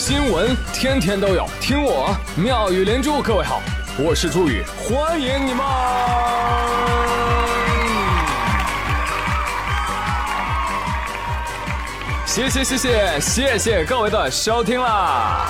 新闻天天都有，听我妙语连珠。各位好，我是朱宇，欢迎你们！谢谢谢谢谢谢各位的收听啦！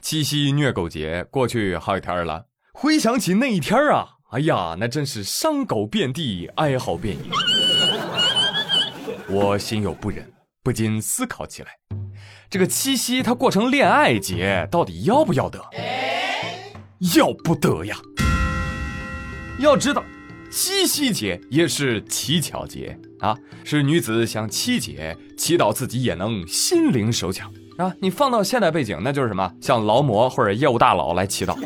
七夕虐狗节过去好几天了，回想起那一天啊，哎呀，那真是伤狗遍地，哀嚎遍野。我心有不忍，不禁思考起来：这个七夕它过成恋爱节，到底要不要得？要不得呀！要知道，七夕节也是乞巧节啊，是女子向七姐祈祷自己也能心灵手巧啊。你放到现代背景，那就是什么？向劳模或者业务大佬来祈祷。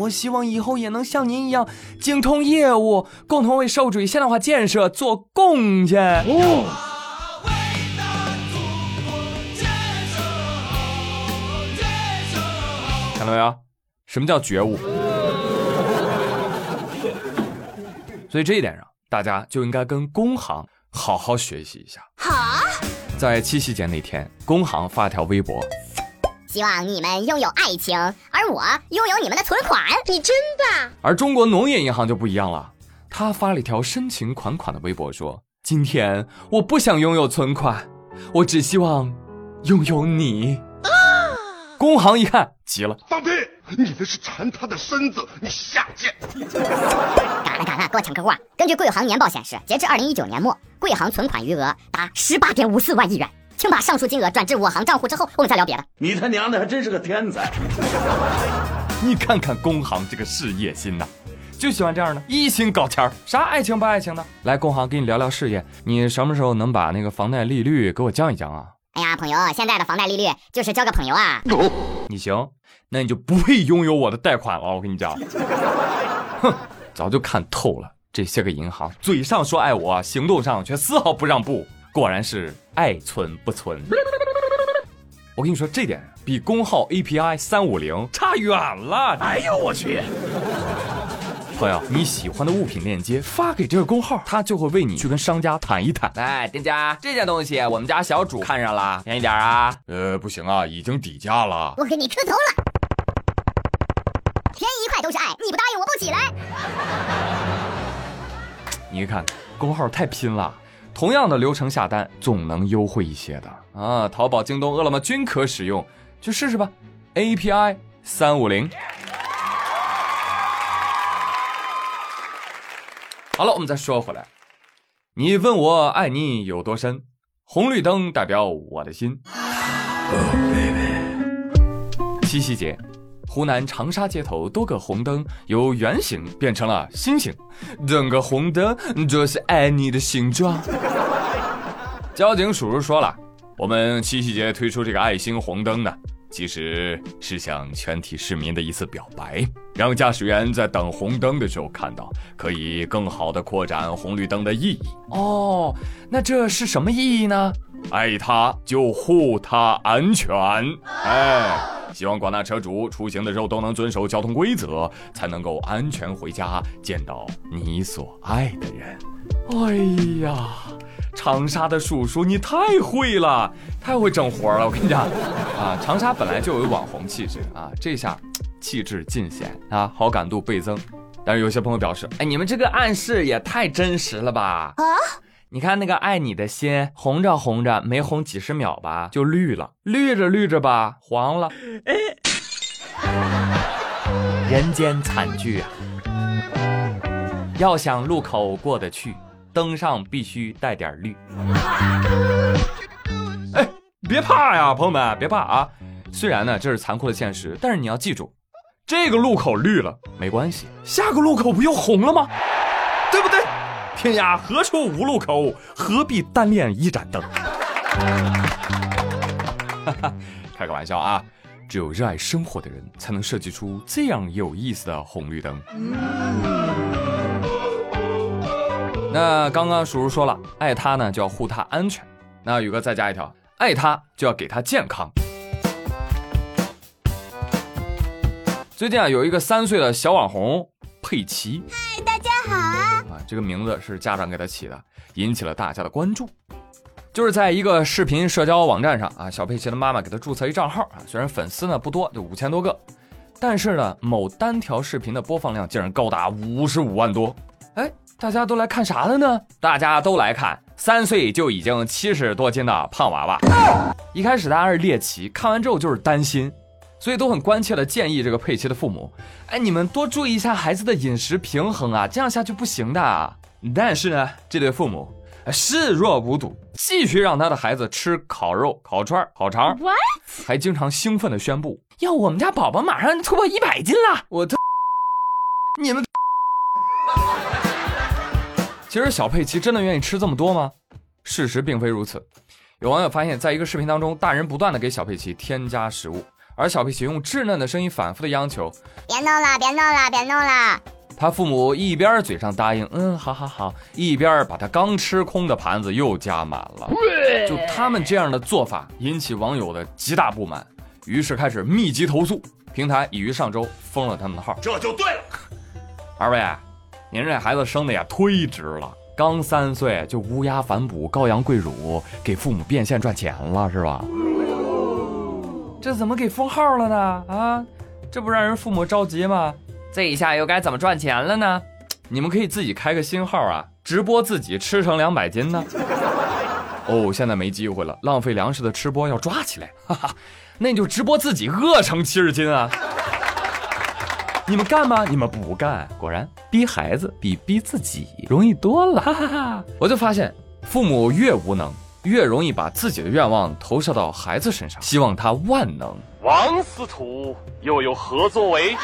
我希望以后也能像您一样精通业务，共同为社会主义现代化建设做贡献。哦，看到没有？什么叫觉悟？所以这一点上，大家就应该跟工行好好学习一下。好，在七夕节那天，工行发条微博。希望你们拥有爱情，而我拥有你们的存款。你真棒！而中国农业银行就不一样了，他发了一条深情款款的微博，说：“今天我不想拥有存款，我只希望拥有你。”啊！工行一看急了：“放屁！你这是馋他的身子，你下贱！”赶了赶了，给我抢客户！根据贵行年报显示，截至二零一九年末，贵行存款余额达十八点五四万亿元。请把上述金额转至我行账户之后，我们再聊别的。你他娘的还真是个天才！你看看工行这个事业心呐，就喜欢这样的，一心搞钱儿，啥爱情不爱情的。来，工行跟你聊聊事业，你什么时候能把那个房贷利率给我降一降啊？哎呀，朋友，现在的房贷利率就是交个朋友啊。你行，那你就不配拥有我的贷款了。我跟你讲，哼，早就看透了这些个银行，嘴上说爱我，行动上却丝毫不让步。果然是爱存不存。我跟你说，这点比工号 API 三五零差远了。哎呦我去！朋友，你喜欢的物品链接发给这个工号，他就会为你去跟商家谈一谈。来，店家，这件东西我们家小主看上了，便宜点啊？呃，不行啊，已经底价了。我给你磕头了。便宜一块都是爱，你不答应我不起来。你看，工号太拼了。同样的流程下单总能优惠一些的啊！淘宝、京东、饿了么均可使用，去试试吧。API 三五零。好了，我们再说回来，你问我爱你有多深？红绿灯代表我的心。七夕节。湖南长沙街头多个红灯由圆形变成了心形，整个红灯就是爱你的形状。交警叔叔说了，我们七夕节推出这个爱心红灯呢，其实是向全体市民的一次表白，让驾驶员在等红灯的时候看到，可以更好的扩展红绿灯的意义。哦，那这是什么意义呢？爱他就护他安全，哎。希望广大车主出行的时候都能遵守交通规则，才能够安全回家，见到你所爱的人。哎呀，长沙的叔叔你太会了，太会整活了！我跟你讲，啊，长沙本来就有网红气质啊，这下气质尽显啊，好感度倍增。但是有些朋友表示，哎，你们这个暗示也太真实了吧？啊！你看那个爱你的心红着红着，没红几十秒吧，就绿了，绿着绿着吧，黄了。哎，人间惨剧啊！要想路口过得去，灯上必须带点绿。哎，别怕呀，朋友们，别怕啊！虽然呢这是残酷的现实，但是你要记住，这个路口绿了没关系，下个路口不又红了吗？对不对？天涯何处无路口，何必单恋一盏灯？开个玩笑啊！只有热爱生活的人，才能设计出这样有意思的红绿灯。那刚刚叔叔说了，爱他呢就要护他安全。那宇哥再加一条，爱他就要给他健康。最近啊，有一个三岁的小网红佩奇。这个名字是家长给他起的，引起了大家的关注。就是在一个视频社交网站上啊，小佩奇的妈妈给他注册一账号啊，虽然粉丝呢不多，就五千多个，但是呢，某单条视频的播放量竟然高达五十五万多。哎，大家都来看啥了呢？大家都来看三岁就已经七十多斤的胖娃娃。一开始大家是猎奇，看完之后就是担心，所以都很关切的建议这个佩奇的父母，哎，你们多注意一下孩子的饮食平衡啊，这样下去不行的。但是呢，这对父母。视若无睹，继续让他的孩子吃烤肉、烤串、烤肠，还经常兴奋的宣布：“要我们家宝宝马上突破一百斤了！”我特，你们，其实小佩奇真的愿意吃这么多吗？事实并非如此。有网友发现，在一个视频当中，大人不断的给小佩奇添加食物，而小佩奇用稚嫩的声音反复的央求：“别弄了，别弄了，别弄了。”他父母一边嘴上答应，嗯，好好好，一边把他刚吃空的盘子又加满了。就他们这样的做法，引起网友的极大不满，于是开始密集投诉。平台已于上周封了他们的号。这就对了。二位，您这孩子生的也忒值了，刚三岁就乌鸦反哺、羔羊跪乳，给父母变现赚钱了是吧？这怎么给封号了呢？啊，这不让人父母着急吗？这一下又该怎么赚钱了呢？你们可以自己开个新号啊，直播自己吃成两百斤呢。哦，现在没机会了，浪费粮食的吃播要抓起来，哈哈，那你就直播自己饿成七十斤啊。你们干吗？你们不干。果然，逼孩子比逼自己容易多了。哈哈哈！我就发现，父母越无能，越容易把自己的愿望投射到孩子身上，希望他万能。王司徒又有何作为？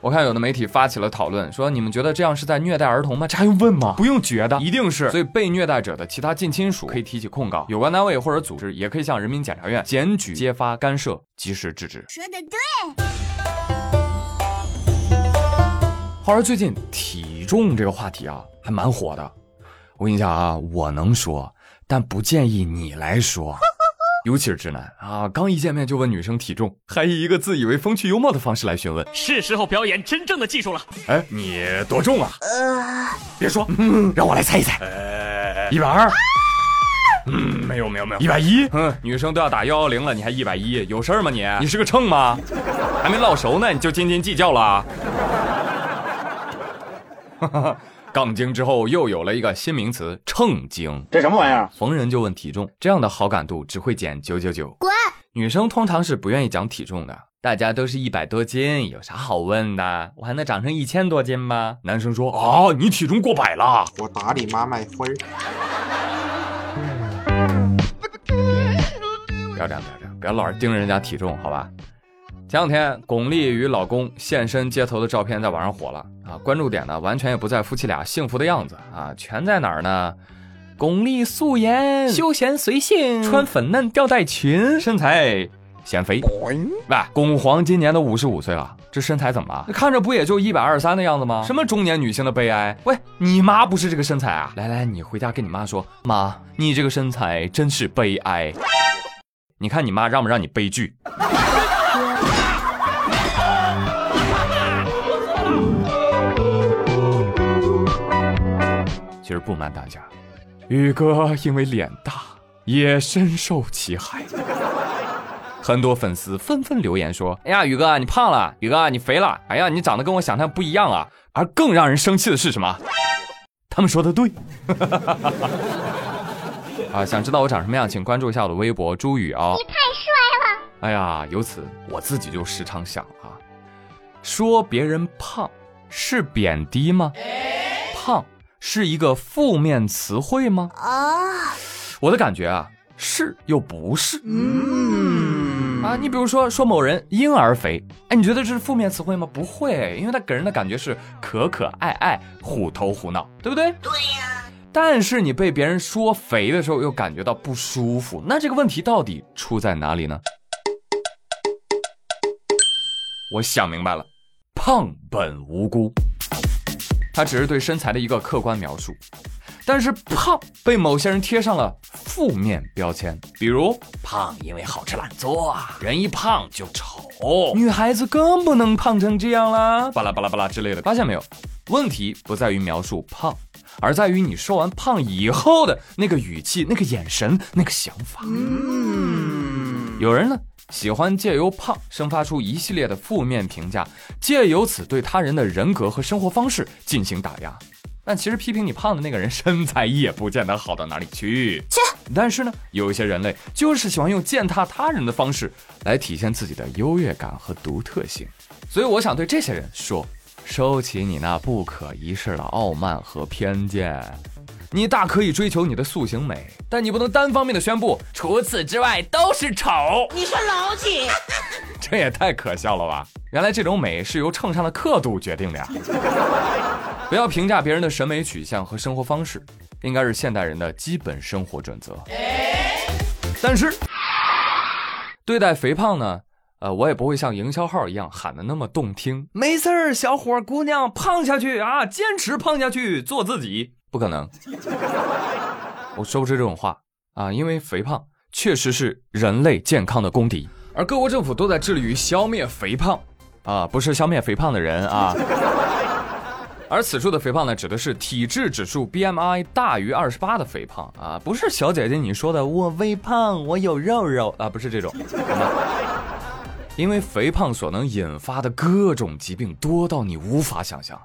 我看有的媒体发起了讨论，说你们觉得这样是在虐待儿童吗？这还用问吗？不用觉得，一定是。所以被虐待者的其他近亲属可以提起控告，有关单位或者组织也可以向人民检察院检举揭发干涉，及时制止。说的对。话说最近体重这个话题啊，还蛮火的。我跟你讲啊，我能说，但不建议你来说。尤其是直男啊，刚一见面就问女生体重，还以一个自以为风趣幽默的方式来询问。是时候表演真正的技术了。哎，你多重啊？呃，别说，让我来猜一猜。呃，一百二。嗯，没有没有没有，一百一。嗯，女生都要打幺幺零了，你还一百一？有事儿吗你？你是个秤吗？还没烙熟呢，你就斤斤计较了？哈哈。杠精之后又有了一个新名词“秤精”，这什么玩意儿？逢人就问体重，这样的好感度只会减九九九。滚！女生通常是不愿意讲体重的，大家都是一百多斤，有啥好问的？我还能长成一千多斤吗？男生说：啊，你体重过百了，我打你妈卖分儿。不要这样，不要这样，不要老是盯着人家体重，好吧？前两天，巩俐与老公现身街头的照片在网上火了啊！关注点呢，完全也不在夫妻俩幸福的样子啊，全在哪儿呢？巩俐素颜，休闲随性，穿粉嫩吊带裙，身材显肥。喂，巩皇今年都五十五岁了，这身材怎么了？看着不也就一百二十三的样子吗？什么中年女性的悲哀？喂，你妈不是这个身材啊？来来，你回家跟你妈说，妈，你这个身材真是悲哀。你看你妈让不让你悲剧？实不瞒大家，宇哥因为脸大也深受其害。很多粉丝纷纷留言说：“哎呀，宇哥你胖了，宇哥你肥了，哎呀你长得跟我想象不一样啊！”而更让人生气的是什么？他们说的对。啊，想知道我长什么样，请关注一下我的微博朱宇啊。你太帅了！哎呀，由此我自己就时常想啊，说别人胖是贬低吗？胖。是一个负面词汇吗？啊，我的感觉啊，是又不是。嗯啊，你比如说说某人婴儿肥，哎，你觉得这是负面词汇吗？不会，因为他给人的感觉是可可爱爱、虎头虎脑，对不对？对呀。但是你被别人说肥的时候，又感觉到不舒服，那这个问题到底出在哪里呢？我想明白了，胖本无辜。它只是对身材的一个客观描述，但是胖被某些人贴上了负面标签，比如胖因为好吃懒做啊，人一胖就丑，女孩子更不能胖成这样啦，巴拉巴拉巴拉之类的。发现没有？问题不在于描述胖，而在于你说完胖以后的那个语气、那个眼神、那个想法。嗯有人呢喜欢借由胖生发出一系列的负面评价，借由此对他人的人格和生活方式进行打压。但其实批评你胖的那个人身材也不见得好到哪里去。切！但是呢，有一些人类就是喜欢用践踏他人的方式来体现自己的优越感和独特性。所以我想对这些人说。收起你那不可一世的傲慢和偏见，你大可以追求你的塑形美，但你不能单方面的宣布除此之外都是丑。你说老几？这也太可笑了吧！原来这种美是由秤上的刻度决定的呀！不要评价别人的审美取向和生活方式，应该是现代人的基本生活准则。但是，对待肥胖呢？呃，我也不会像营销号一样喊的那么动听。没事儿，小伙姑娘，胖下去啊，坚持胖下去，做自己，不可能。我说不出这种话啊，因为肥胖确实是人类健康的公敌，而各国政府都在致力于消灭肥胖，啊，不是消灭肥胖的人啊。而此处的肥胖呢，指的是体质指数 BMI 大于二十八的肥胖啊，不是小姐姐你说的我微胖，我有肉肉啊，不是这种。因为肥胖所能引发的各种疾病多到你无法想象，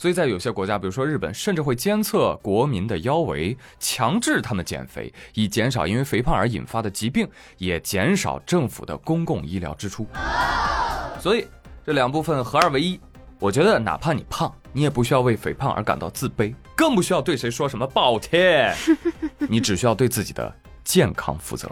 所以在有些国家，比如说日本，甚至会监测国民的腰围，强制他们减肥，以减少因为肥胖而引发的疾病，也减少政府的公共医疗支出。所以这两部分合二为一，我觉得哪怕你胖，你也不需要为肥胖而感到自卑，更不需要对谁说什么抱歉，你只需要对自己的健康负责。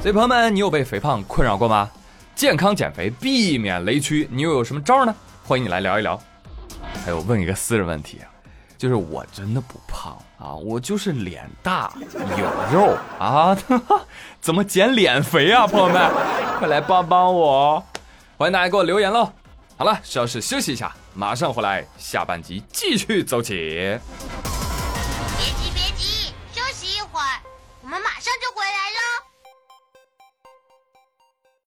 所以朋友们，你有被肥胖困扰过吗？健康减肥，避免雷区，你又有什么招呢？欢迎你来聊一聊。还有问一个私人问题啊，就是我真的不胖啊，我就是脸大有肉啊，怎么减脸肥啊？朋友们，快来帮帮我！欢迎大家给我留言喽。好了，稍事休息一下，马上回来，下半集继续走起。